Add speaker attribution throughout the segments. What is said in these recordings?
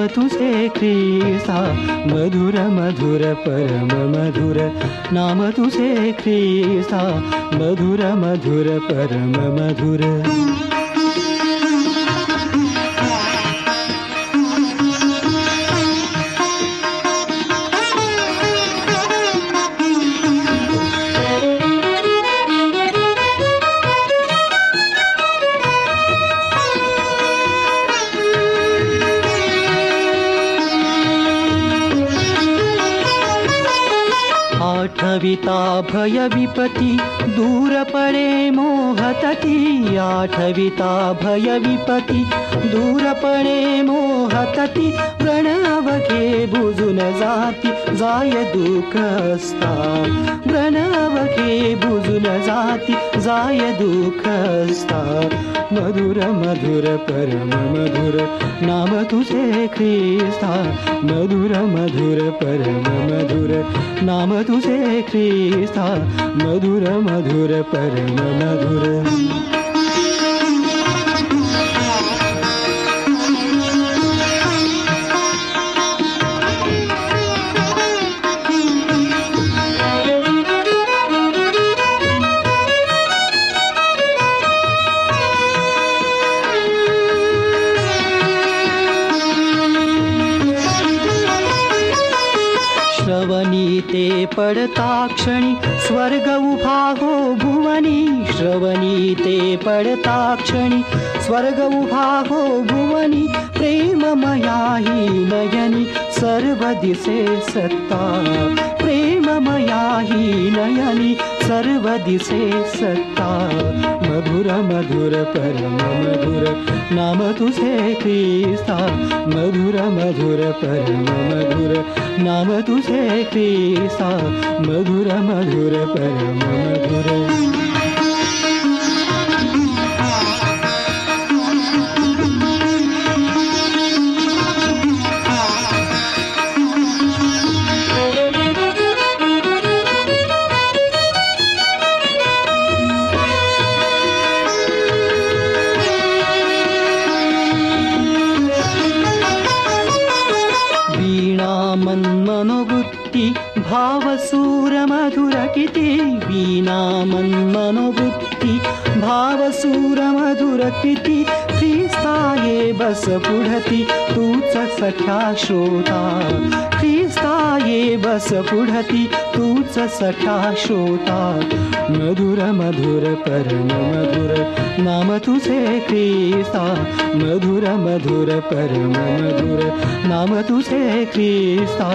Speaker 1: नाम तुझे ख्रिसा मधुर मधुर परम मधुर. नाम तुझे ख्रिसा मधुर मधुर परम मधुर. आठविताभयविपति दूरपणे मोहत आविता भयविपति धूरपणे मोहतति। प्रणवखे भुजन जाति जाय दुःखस्ता प्रणवके प्रणवखे न जाति जाय दुःखस्ता मधुर मधुर परम मधुर नाम ख्रिस्ता मधुर मधुर परम मधुर नाम ख्रिस्ता मधुर मधुर परम मधुर पाय पडताक्षणि स्वर्ग उभागो भुवनी श्रवणी ते पढताक्षणि स्वर्गवभागो भुवनि प्रेम मया हि नयनि सर्वदिशे सत्ता। प्रेम मया हि नयनि सर्वदिशे सत्ता। मधुर मधुर परम मधुर नाम तु सेफे मधुर मधुर परम मधुर नाम तुझे ख्रिस्ता मधुर मधुर परम मधुर भावसूरमधुरतिथिविनामन्मनुभृति भावसूरमधुरतिथिः त्रिस्ताये बस पुढति तु सख्या श्रोता। त्रिस्ताये बस पुढति तु तूच सखा श्रोता मधुर मधुर परम मधुर नाम तुझे क्रिस्ता. मधुर मधुर परम मधुर नाम तुझे क्रिस्ता.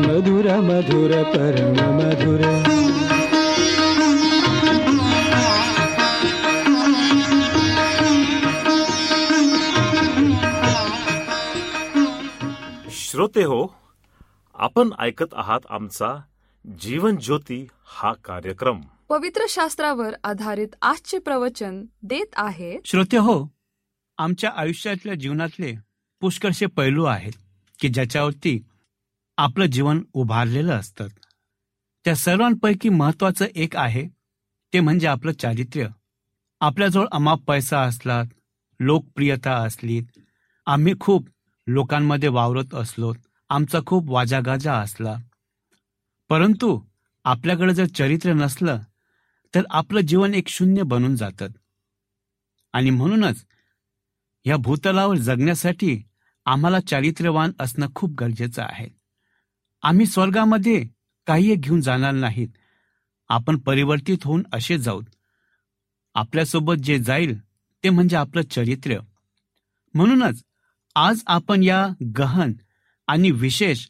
Speaker 1: मधुर मधुर परम मधुर.
Speaker 2: श्रोते हो आपण ऐकत आहात आमचा जीवन ज्योती हा कार्यक्रम.
Speaker 3: पवित्र शास्त्रावर आधारित आजचे प्रवचन देत आहे.
Speaker 4: श्रोते हो आमच्या आयुष्यातल्या जीवनातले पुष्कळशे पैलू आहेत की ज्याच्यावरती आपलं जीवन उभारलेलं असतं. त्या सर्वांपैकी महत्वाचं एक आहे ते म्हणजे आपलं चारित्र्य. आपल्याजवळ अमाप पैसा असला लोकप्रियता असली आम्ही खूप लोकांमध्ये वावरत असलो आमचा खूप वाजागाजा असला. परंतु आपल्याकडे जर चरित्र नसलं तर आपलं जीवन एक शून्य बनून जातं. आणि म्हणूनच या भूतलावर जगण्यासाठी आम्हाला चारित्र्यवान असणं खूप गरजेचं आहे. आम्ही स्वर्गामध्ये काही घेऊन जाणार नाहीत. आपण परिवर्तित होऊन असे जाऊ आपल्यासोबत जे जाईल ते म्हणजे आपलं चरित्र. म्हणूनच आज आपण या गहन आणि विशेष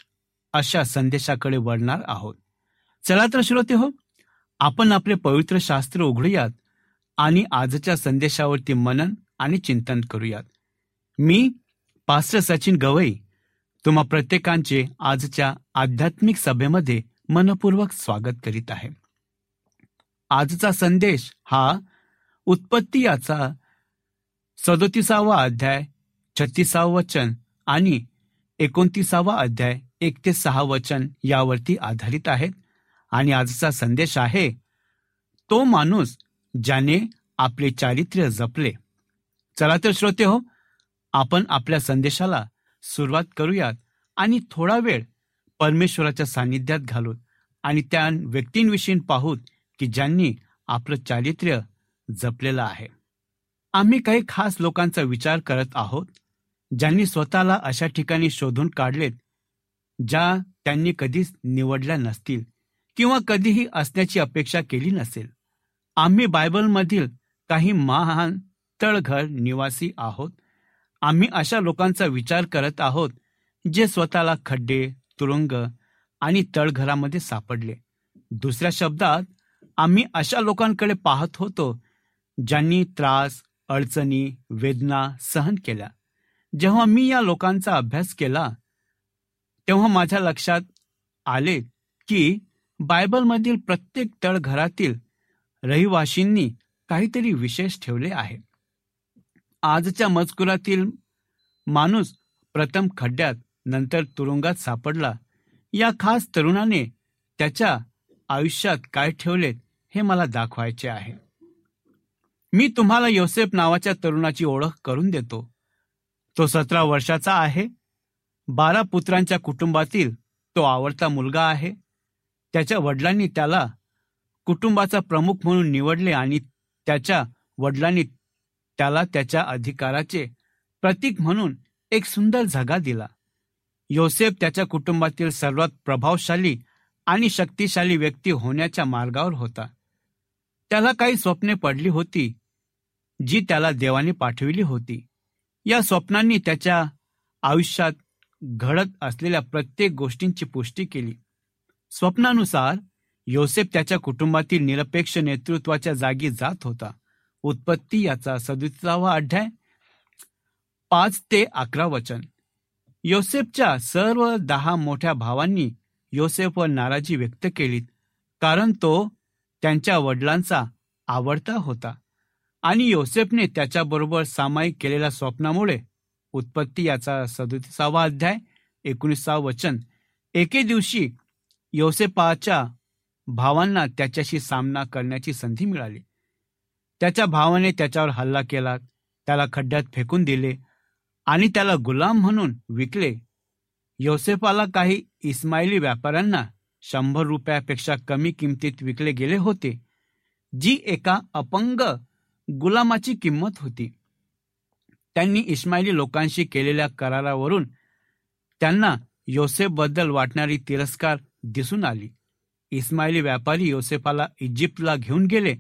Speaker 4: अशा संदेशाकडे वळणार आहोत. चला तर श्रोते हो आपण आपले पवित्र शास्त्र उघडूयात आणि आजच्या संदेशावरती मनन आणि चिंतन करूयात. मी पास्टर सचिन गवई तुम्हा प्रत्येकांचे आजच्या आध्यात्मिक सभेमध्ये मनपूर्वक स्वागत करीत आहे. आजचा संदेश हा उत्पत्ती याचा सदोतीसावा अध्याय छत्तीसावं वचन आणि एकोणतीसावा अध्याय एक ते सहा वचन यावरती आधारित आहेत. आणि आजचा संदेश आहे तो माणूस ज्याने आपले चारित्र्य जपले. चला तर श्रोते हो आपण आपल्या संदेशाला सुरुवात करूयात आणि थोडा वेळ परमेश्वराच्या सानिध्यात घालूत आणि त्या व्यक्तींविषयी पाहूत की ज्यांनी आपलं चारित्र्य जपलेलं आहे. आम्ही काही खास लोकांचा विचार करत आहोत ज्यांनी स्वतःला अशा ठिकाणी शोधून काढलेत ज्या त्यांनी कधीच निवडल्या नसतील किंवा कधीही असण्याची अपेक्षा केली नसेल. आम्ही बायबलमधील काही महान तळघर निवासी आहोत. आम्ही अशा लोकांचा विचार करत आहोत जे स्वतःला खड्डे तुरुंग आणि तळघरामध्ये सापडले. दुसऱ्या शब्दात आम्ही अशा लोकांकडे पाहत होतो ज्यांनी त्रास अडचणी वेदना सहन केल्या. जेव्हा मी या लोकांचा अभ्यास केला तेव्हा माझ्या लक्षात आले की बायबलमधील प्रत्येक तळघरातील रहिवाशींनी काहीतरी विशेष ठेवले आहे. आजच्या मजकुरातील माणूस प्रथम खड्ड्यात नंतर तुरुंगात सापडला. या खास तरुणाने त्याच्या आयुष्यात काय ठेवलेत हे मला दाखवायचे आहे. मी तुम्हाला योसेफ नावाच्या तरुणाची ओळख करून देतो. तो सतरा वर्षाचा आहे. बारा पुत्रांच्या कुटुंबातील तो आवडता मुलगा आहे. त्याच्या वडिलांनी त्याला कुटुंबाचा प्रमुख म्हणून निवडले आणि त्याच्या वडिलांनी त्याला त्याच्या अधिकाराचे प्रतीक म्हणून एक सुंदर झगा दिला. योसेफ त्याच्या कुटुंबातील सर्वात प्रभावशाली आणि शक्तिशाली व्यक्ती होण्याच्या मार्गावर होता. त्याला काही स्वप्ने पडली होती जी त्याला देवाने पाठविली होती. या स्वप्नांनी त्याच्या आयुष्यात घडत असलेल्या प्रत्येक गोष्टींची पुष्टी केली. स्वप्नानुसार योसेफ त्याच्या कुटुंबातील निरपेक्ष नेतृत्वाच्या जागी जात होता. उत्पत्ती याचा सदुतीसावा अध्याय पाच ते अकरा वचन. योसेफच्या सर्व दहा मोठ्या भावांनी योसेफवर नाराजी व्यक्त केली कारण तो त्यांच्या वडिलांचा आवडता होता. आणि योसेफने त्याच्याबरोबर सामायिक केलेल्या स्वप्नामुळे उत्पत्ती याचा सदोतीसावा अध्याय एकोणीसावा वचन. एके दिवशी योसेपाच्या भावांना त्याच्याशी सामना करण्याची संधी मिळाली. त्याच्या भावाने त्याच्यावर हल्ला केला त्याला खड्ड्यात फेकून दिले आणि त्याला गुलाम म्हणून विकले. योसेफाला काही इस्माईली व्यापाऱ्यांना शंभर रुपयापेक्षा कमी किमतीत विकले गेले होते जी एका अपंग गुलामाची किंमत होती. त्यांनी इस्माईली लोकांशी केलेल्या करारावरून त्यांना योसेफबद्दल वाटणारी तिरस्कार दिसून आली. इस्माईली व्यापारी योसेफाला इजिप्तला घेऊन गेले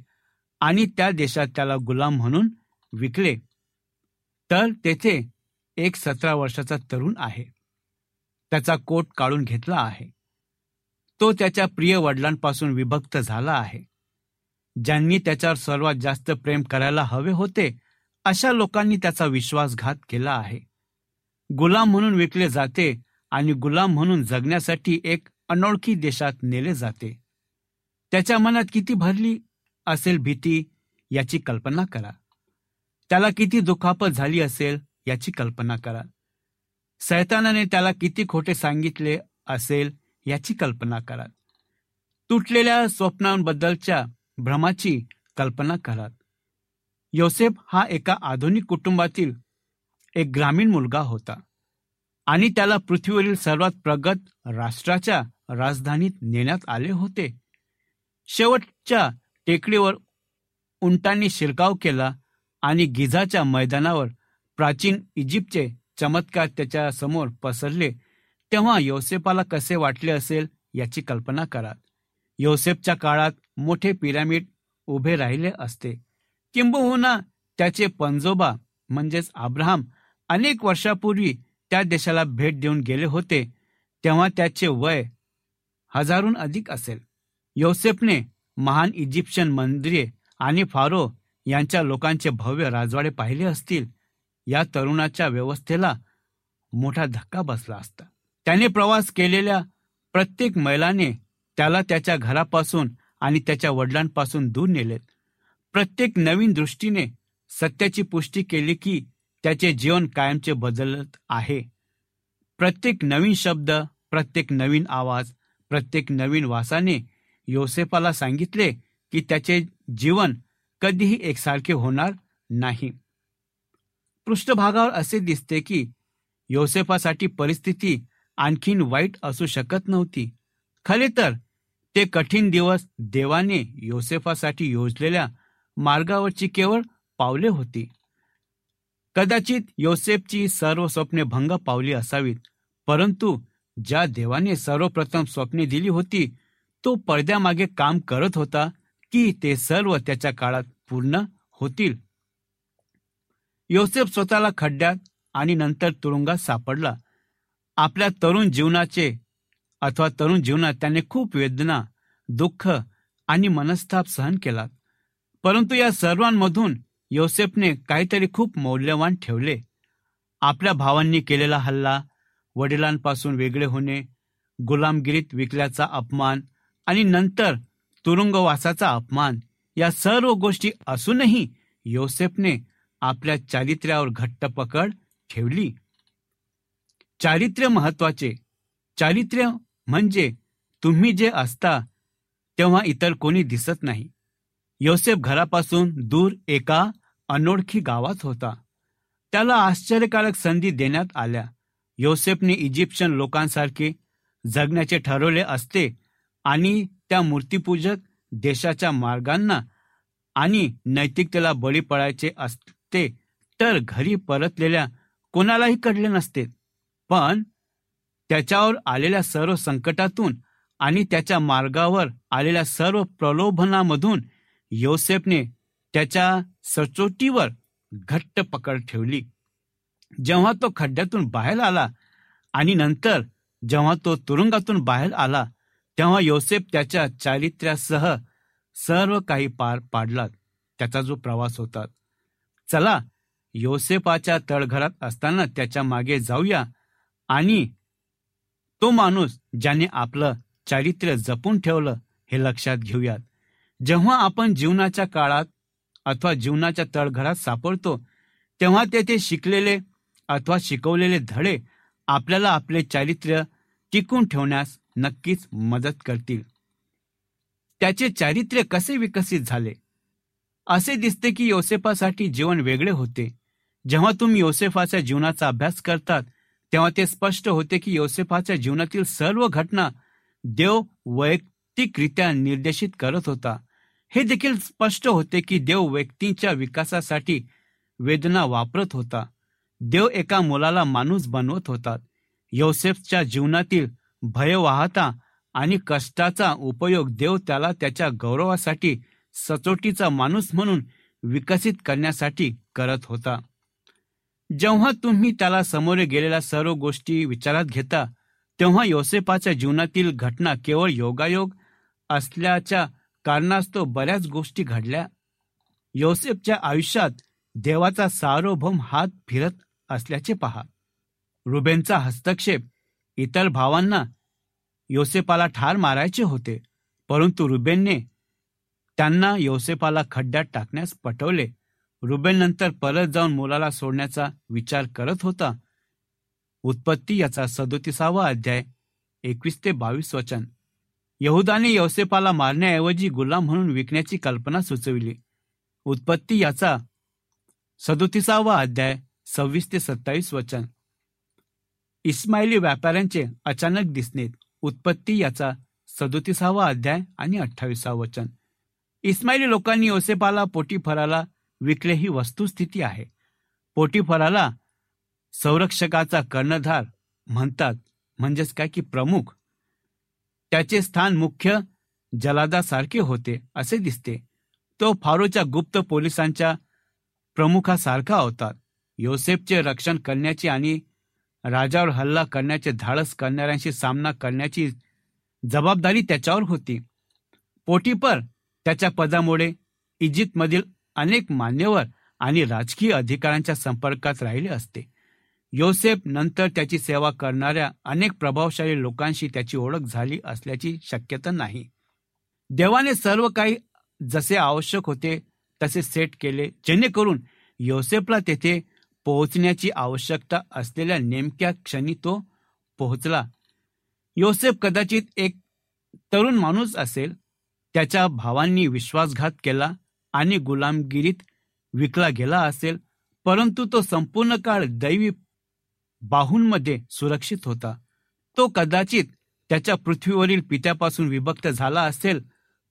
Speaker 4: आणि त्या देशात त्याला गुलाम म्हणून विकले. तर तेथे एक सतरा वर्षाचा तरुण आहे. त्याचा कोट काढून घेतला आहे. तो त्याच्या प्रिय वडिलांपासून विभक्त झाला आहे. ज्यांनी त्याच्यावर सर्वात जास्त प्रेम करायला हवे होते अशा लोकांनी त्याचा विश्वासघात केला आहे. गुलाम म्हणून विकले जाते आणि गुलाम म्हणून जगण्यासाठी एक अनोळखी देशात नेले जाते. त्याच्या मनात किती भरली असेल भीती याची कल्पना करा. त्याला किती दुखापत झाली असेल याची कल्पना करा. सैतानाने त्याला किती खोटे सांगितले असेल याची कल्पना करा. तुटलेल्या स्वप्नांबद्दलच्या भ्रमाची कल्पना करा. योसेफ हा एका आधुनिक कुटुंबातील एक ग्रामीण मुलगा होता आणि त्याला पृथ्वीवरील सर्वात प्रगत राष्ट्राच्या राजधानीत नेण्यात आले होते. शेवटच्या टेकडीवर उंटांनी शिरकाव केला आणि गिझाच्या मैदानावर प्राचीन इजिप्तचे चमत्कार त्याच्यासमोर पसरले तेव्हा योसेफाला कसे वाटले असेल याची कल्पना करा. योसेफच्या काळात मोठे पिरामिड उभे राहिले असते. किंबहुना हो त्याचे पंजोबा म्हणजेच आब्राहम अनेक वर्षापूर्वी त्या देशाला भेट देऊन गेले होते तेव्हा त्याचे वय हजारून अधिक असेल. योसेफने महान इजिप्शियन मंदिरे आणि फारो यांच्या लोकांचे भव्य राजवाडे पाहिले असतील या तरुणाच्या व्यवस्थेला मोठा धक्का बसला असता. त्याने प्रवास केलेल्या प्रत्येक मैलाने त्याला त्याच्या घरापासून आणि त्याच्या वडिलांपासून दूर नेलेत. प्रत्येक नवीन दृष्टीने सत्याची पुष्टी केली की त्याचे जीवन कायमचे बदलत आहे. प्रत्येक नवीन शब्द प्रत्येक नवीन आवाज प्रत्येक नवीन वासाने योसेफाला सांगितले की त्याचे जीवन कधीही एकसारखे होणार नाही. पृष्ठभागावर असे दिसते की योसेफासाठी परिस्थिती आणखीन वाईट असू शकत नव्हती. खरे तर ते कठीण दिवस देवाने योसेफासाठी योजलेल्या मार्गावरची केवळ पावले होती. कदाचित योसेफची सर्व स्वप्ने भंग पावली असावीत परंतु ज्या देवाने सर्वप्रथम स्वप्ने दिली होती तो पडद्यामागे काम करत होता की ते सर्व त्याच्या काळात पूर्ण होतील. योसेफ स्वतःला खड्ड्यात आणि नंतर तुरुंगात सापडला. आपल्या तरुण जीवनाचे अथवा तरुण जीवनात त्याने खूप वेदना दुःख आणि मनस्ताप सहन केला परंतु या सर्वांमधून योसेफने काहीतरी खूप मौल्यवान ठेवले. आपल्या भावांनी केलेला हल्ला वडिलांपासून वेगळे होणे गुलामगिरीत विकल्याचा अपमान आणि नंतर तुरुंगवासाचा अपमान या सर्व गोष्टी असूनही योसेफने आपल्या चारित्र्यावर घट्ट पकड ठेवली. चारित्र्य महत्त्वाचे चारित्र्य म्हणजे तुम्ही जे असता तेव्हा इतर कोणी दिसत नाही. योसेफ घरापासून दूर एका अनोळखी गावात होता. त्याला आश्चर्यकारक संधी देण्यात आल्या. योसेफने इजिप्शियन लोकांसारखे जगण्याचे ठरवले असते आणि त्या मूर्तीपूजक देशाच्या मार्गांना आणि नैतिकतेला बळी पडायचे असते तर घरी परतलेल्या कोणालाही कडले नसते. पण त्याच्यावर आलेल्या सर्व संकटातून आणि त्याच्या मार्गावर आलेल्या सर्व प्रलोभनामधून योसेफने त्याच्या सचोटीवर घट्ट पकड ठेवली. जेव्हा तो खड्ड्यातून बाहेर आला आणि नंतर जेव्हा तो तुरुंगातून बाहेर आला तेव्हा योसेफ त्याच्या चारित्र्यासह सर्व काही पार पाडला त्याचा जो प्रवास होता चला योसेफाच्या तळघरात असताना त्याच्यामागे जाऊया आणि तो माणूस ज्याने आपलं चारित्र्य जपून ठेवलं हे लक्षात घेऊयात. जेव्हा आपण जीवनाच्या काळात अथवा जीवनाच्या तळघरात सापडतो तेव्हा तेथे शिकलेले अथवा शिकवलेले धडे आपल्याला आपले चारित्र्य टिकून ठेवण्यास नक्कीच मदत करतील. त्याचे चारित्र्य कसे विकसित झाले? असे दिसते की योसेफासाठी जीवन वेगळे होते. जेव्हा तुम्ही योसेफाच्या जीवनाचा अभ्यास करतात तेव्हा ते स्पष्ट होते की योसेफाच्या जीवनातील सर्व घटना देव वैयक्तिकरित्या निर्देशित करत होता. हे देखील स्पष्ट होते की देव व्यक्तींच्या विकासासाठी वेदना वापरत होता. देव एका मुलाला माणूस बनवत होता. योसेफच्या जीवनातील भयवाहता आणि कष्टाचा उपयोग देव त्याला त्याच्या गौरवासाठी सचोटीचा माणूस म्हणून विकसित करण्यासाठी करत होता. जेव्हा तुम्ही त्याला समोर गेलेल्या सर्व गोष्टी विचारात घेता तेव्हा योसेफाच्या जीवनातील घटना केवळ योगायोग असल्याच्या कारणास्तव बऱ्याच गोष्टी घडल्या. योसेफच्या आयुष्यात देवाचा सार्वभौम हात फिरत असल्याचे पहा. रुबेनचा हस्तक्षेप इतर भावांना योसेपाला ठार मारायचे होते परंतु रुबेनने त्यांना योसेपाला खड्ड्यात टाकण्यास पटवले. रुबेन नंतर परत जाऊन मुलाला सोडण्याचा विचार करत होता. उत्पत्ती याचा सदोतीसावा अध्याय एकवीस ते बावीस वचन. यहुदाने योसेपाला मारण्याऐवजी गुलाम म्हणून विकण्याची कल्पना सुचविली. उत्पत्ती याचा सदोतीसावा अध्याय सव्वीस ते सत्तावीस वचन. इस्माइली व्यापाऱ्यांचे अचानक दिसणे उत्पत्ती याचा सदोतीसावा अध्याय आणि अठ्ठावीसा वचन. इस्माइली लोकांनी योसेपाला पोटीफराला विकले ही वस्तुस्थिती आहे. पोटीफराला संरक्षकाचा कर्णधार म्हणतात म्हणजेच काय की प्रमुख त्याचे स्थान मुख्य जलादासारखे होते असे दिसते. तो फारोच्या गुप्त पोलिसांच्या प्रमुखासारखा होता. योसेफचे रक्षण करण्याची आणि राजावर हल्ला करण्याचे धाडस करणाऱ्यांशी सामना करण्याची जबाबदारी त्याच्यावर होती. पोटीपर त्याच्या पदामुळे इजिप्तमधील अनेक मान्यवर आणि राजकीय अधिकाऱ्यांच्या संपर्कात राहिले असते. योसेफ नंतर त्याची सेवा करणाऱ्या अनेक प्रभावशाली लोकांशी त्याची ओळख झाली असल्याची शक्यता नाही. देवाने सर्व काही जसे आवश्यक होते तसे सेट केले जेणेकरून योसेफला तेथे पोहोचण्याची आवश्यकता असलेल्या नेमक्या क्षणी तो पोहोचला. योसेफ कदाचित एक तरुण माणूस असेल त्याच्या भावांनी विश्वासघात केला आणि गुलामगिरीत विकला गेला असेल परंतु तो संपूर्ण काळ दैवी बाहूंमध्ये सुरक्षित होता. तो कदाचित त्याच्या पृथ्वीवरील पित्यापासून विभक्त झाला असेल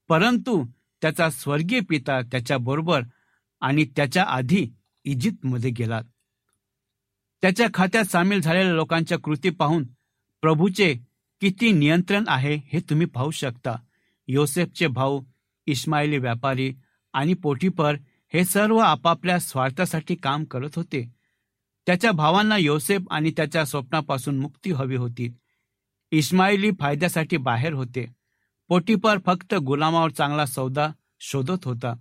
Speaker 4: परंतु त्याचा स्वर्गीय पिता त्याच्याबरोबर आणि त्याच्या आधी इजिप्तमध्ये गेला. त्याच्या खात्यात सामील झालेल्या लोकांच्या कृती पाहून प्रभूचे किती नियंत्रण आहे हे तुम्ही पाहू शकता. योसेफचे भाऊ इस्माइली व्यापारी आणि पोटीपर हे सर्व आपापल्या स्वार्थासाठी काम करत होते. त्याच्या भावांना योसेफ आणि त्याच्या स्वप्नापासून मुक्ती हवी होती. इस्माइली फायद्यासाठी बाहेर होते. पोटीपर फक्त गुलामावर चांगला सौदा शोधत होता.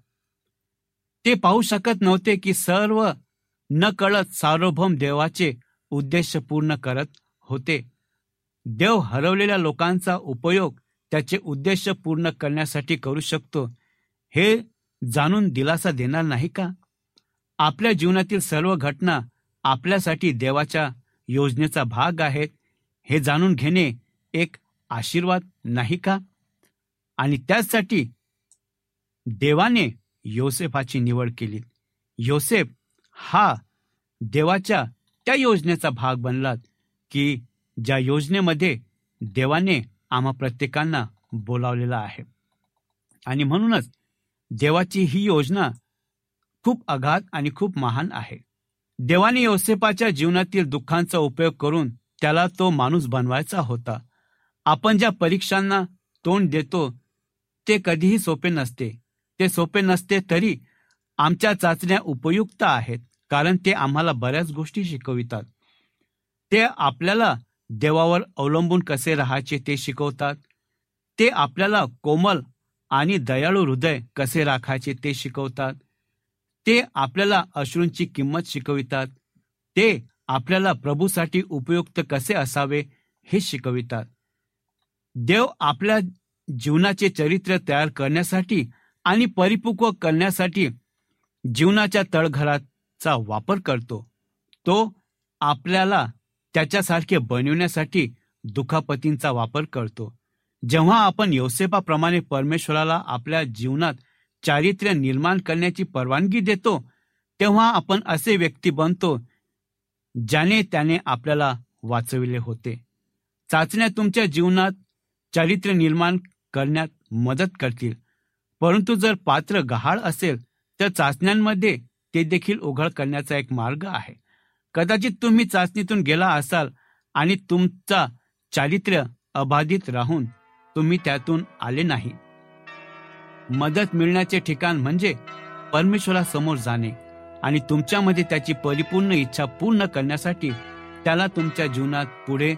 Speaker 4: ते पाहू शकत नव्हते की सर्व न कळत सार्वभौम देवाचे उद्देश पूर्ण करत होते. देव हरवलेल्या लोकांचा उपयोग त्याचे उद्देश पूर्ण करण्यासाठी करू शकतो हे जाणून दिलासा देणार नाही का? आपल्या जीवनातील सर्व घटना आपल्यासाठी देवाच्या योजनेचा भाग आहेत हे जाणून घेणे एक आशीर्वाद नाही का? आणि त्याचसाठी देवाने योसेफाची निवड केली. योसेफ हा देवाच्या त्या योजनेचा भाग बनला की ज्या योजनेमध्ये देवाने आम्हा प्रत्येकांना बोलावलेला आहे. आणि म्हणूनच देवाची ही योजना खूप अगाध आणि खूप महान आहे. देवाने योसेपाच्या जीवनातील दुःखांचा उपयोग करून त्याला तो माणूस बनवायचा होता. आपण ज्या परीक्षांना तोंड देतो ते कधीही सोपे नसते. ते सोपे नसते तरी आमच्या चाचण्या उपयुक्त आहेत कारण ते आम्हाला बऱ्याच गोष्टी शिकवितात. ते आपल्याला देवावर अवलंबून कसे राहायचे ते शिकवतात. ते आपल्याला कोमल आणि दयाळू हृदय कसे राखायचे ते शिकवतात. ते आपल्याला अश्रूंची किंमत शिकवितात. ते आपल्याला प्रभूसाठी उपयुक्त कसे असावे हे शिकवितात. देव आपल्या जीवनाचे चरित्र तयार करण्यासाठी आणि परिपक्व करण्यासाठी जीवनाच्या तळघराचा वापर करतो. तो आपल्याला त्याच्यासारखे बनविण्यासाठी दुखापतींचा वापर करतो. जेव्हा आपण योसेपाप्रमाणे परमेश्वराला आपल्या जीवनात चारित्र्य निर्माण करण्याची परवानगी देतो तेव्हा आपण असे व्यक्ती बनतो ज्याने त्याने आपल्याला वाचविले होते. चाचण्या तुमच्या जीवनात चारित्र्य निर्माण करण्यात मदत करतील. परंतु जर पात्र गहाळ असेल तर चाचण्यांमध्ये ते देखील उघड करण्याचा एक मार्ग आहे. कदाचित तुम्ही चाचणीतून गेला असाल आणि तुमचा चारित्र्य अबाधित राहून तुम्ही त्यातून आले नाही. मदत मिळण्याचे ठिकाण म्हणजे परमेश्वरासमोर जाणे आणि तुमच्यामध्ये त्याची परिपूर्ण इच्छा पूर्ण करण्यासाठी त्याला तुमच्या जीवनात पुढे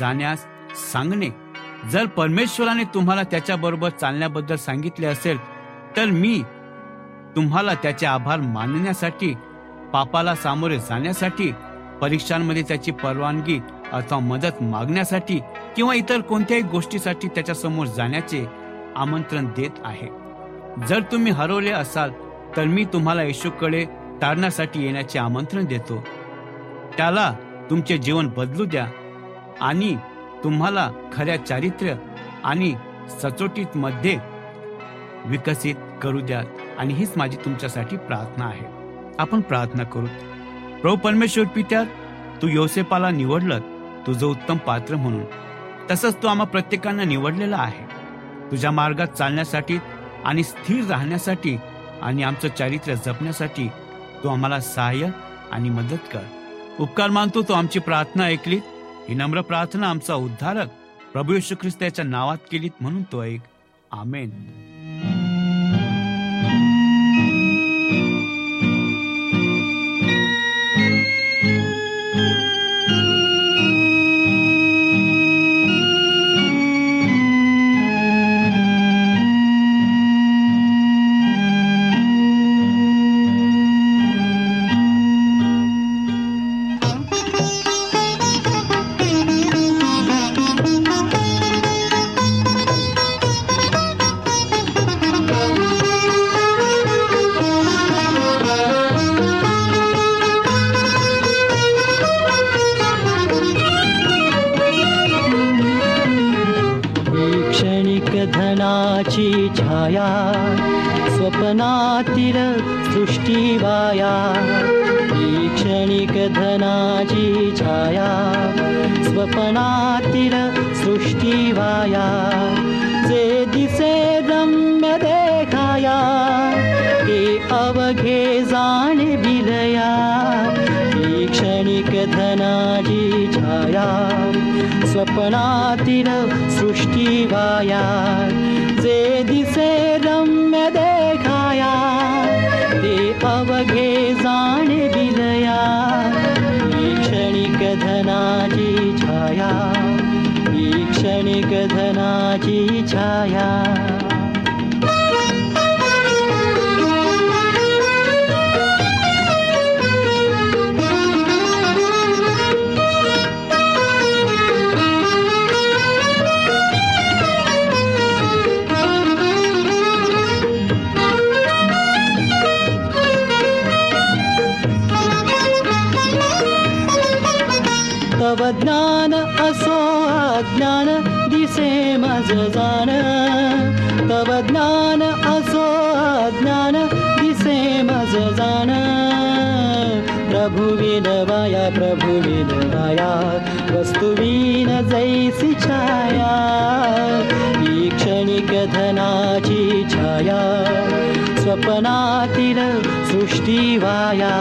Speaker 4: जाण्यास सांगणे. जर परमेश्वराने तुम्हाला त्याच्याबरोबर चालण्याबद्दल सांगितले असेल तर मी तुम्हाला त्याचे आभार मानण्यासाठी पापाला सामोरे जाण्यासाठी परीक्षांमध्ये त्याची परवानगी अथवा मदत मागण्यासाठी किंवा इतर कोणत्याही गोष्टीसाठी त्याच्यासमोर जाण्याचे आमंत्रण देत आहे. जर तुम्ही हरवले असाल तर मी तुम्हाला येशूकडे तारण्यासाठी येण्याचे आमंत्रण देतो. त्याला तुमचे जीवन बदलू द्या आणि तुम्हाला खऱ्या चारित्र्य आणि सचोटीत मध्ये विकसित करू द्या आणि हीच माझी तुमच्यासाठी प्रार्थना आहे. आपण प्रार्थना करू. प्रभू परमेश्वर पित्या तू योसेपाला निवडलं तुझं उत्तम पात्र म्हणून. तसंच तू आम्हा प्रत्येकांना निवडलेला आहे. तुझ्या मार्गात चालण्यासाठी आणि स्थिर राहण्यासाठी आणि आमचं चारित्र्य जपण्यासाठी तू आम्हाला सहाय्य आणि मदत कर. उपकार मानतो तो आमची प्रार्थना ऐकलीत ही नम्र प्रार्थना आमचा उद्धारक प्रभू येशू ख्रिस्ताच्या नावात केलीत म्हणून तो ऐक. आमेन.
Speaker 1: सृष्टिवाया क्षणीक धनाजी छाया स्वपनातिर सृष्टिवाया विरया क्षणीक धनाजी छाया स्वपनातिर सृष्टिवाया क्षणिगनाजी छाया। स्वप्नातील सृष्टीवाया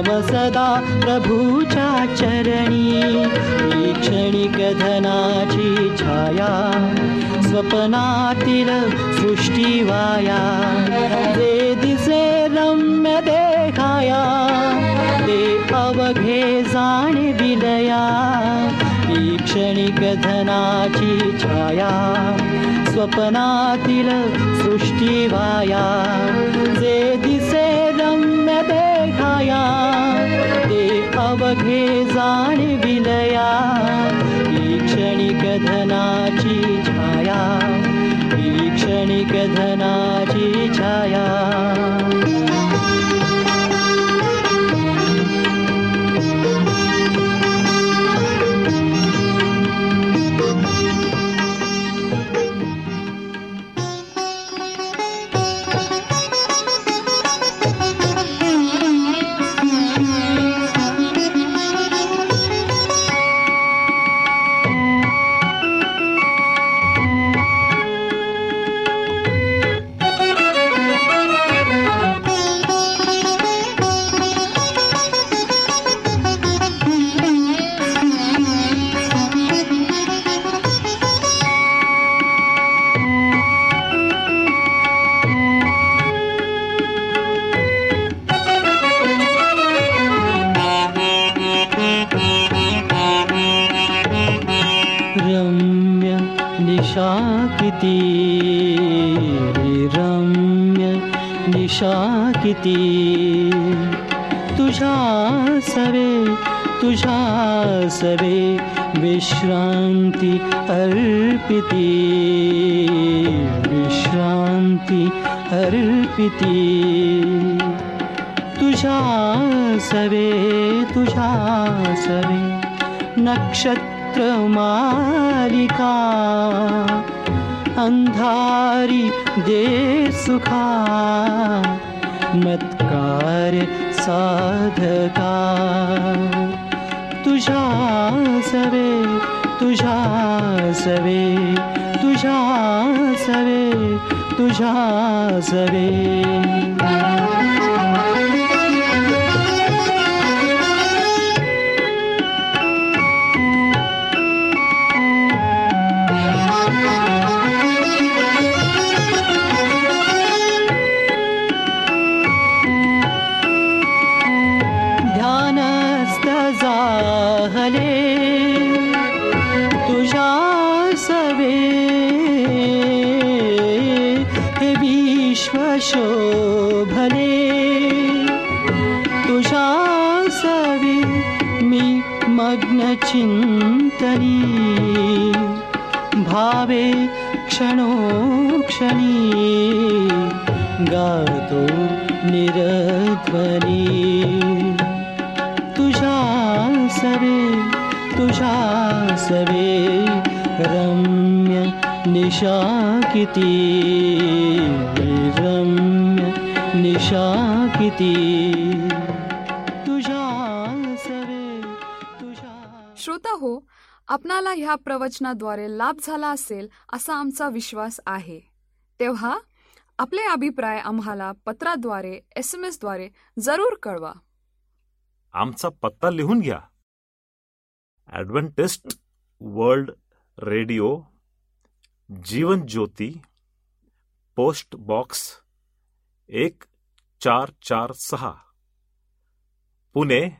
Speaker 1: सदा प्रभूच्या चरणी ही क्षणिक धनाची छाया रम्य देखाया ते अवघे जाणे विलया धनाची छाया स्वप्नातील सृष्टीवाया माया ते अवघे जाणविलया जा विलयाणि छाया धना क्षणक छाया. सवे विश्रांती अर्पिती विश्रांती अर्पिती। तुझा सवे तुझा सवे नक्षत्र मालिका अंधारी दे सुखा मत्कार साधका। तुझा सवे तुझा सवे तुझ्या सवे तुझा सवे. शोभरे तुषासवि मि मग्नचिन्तनी भावे क्षणोक्षणी गातो निरध्वनि। तुषासवे तुषासवे रम्य निशाकिती। निशा किती? तुझा सवे तुझा
Speaker 3: श्रोता हो आपणाला ह्या प्रवचनाद्वारे लाभ झाला असेल असा आमचा विश्वास आहे. तेव्हा आपले अभिप्राय आम्हाला पत्राद्वारे एस एम एसद्वारे जरूर कळवा.
Speaker 2: आमचा पत्ता लिहून घ्या. Adventist world radio Jeevan Jyoti post box एक चार चार सहा। पुणे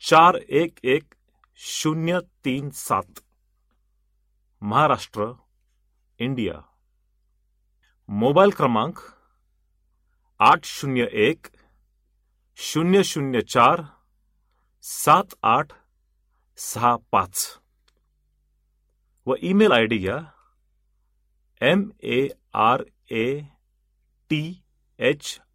Speaker 2: चार एक एक शून्य तीन सात। महाराष्ट्र, इंडिया। मोबाईल क्रमांक आठ शून्य एक, शून्य शून्य चार, सात आठ सहा पाच। व ईमेल आय डी घ्या M A R A T H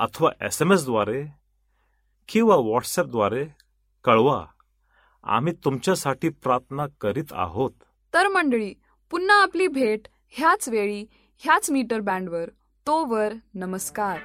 Speaker 2: अथवा एस एम एसद्वारे किंवा व्हॉट्सॲपद्वारे कळवा. आम्ही तुमच्यासाठी प्रार्थना करीत आहोत.
Speaker 3: तर मंडळी पुन्हा आपली भेट ह्याच वेळी ह्याच मीटर बँडवर तोवर नमस्कार.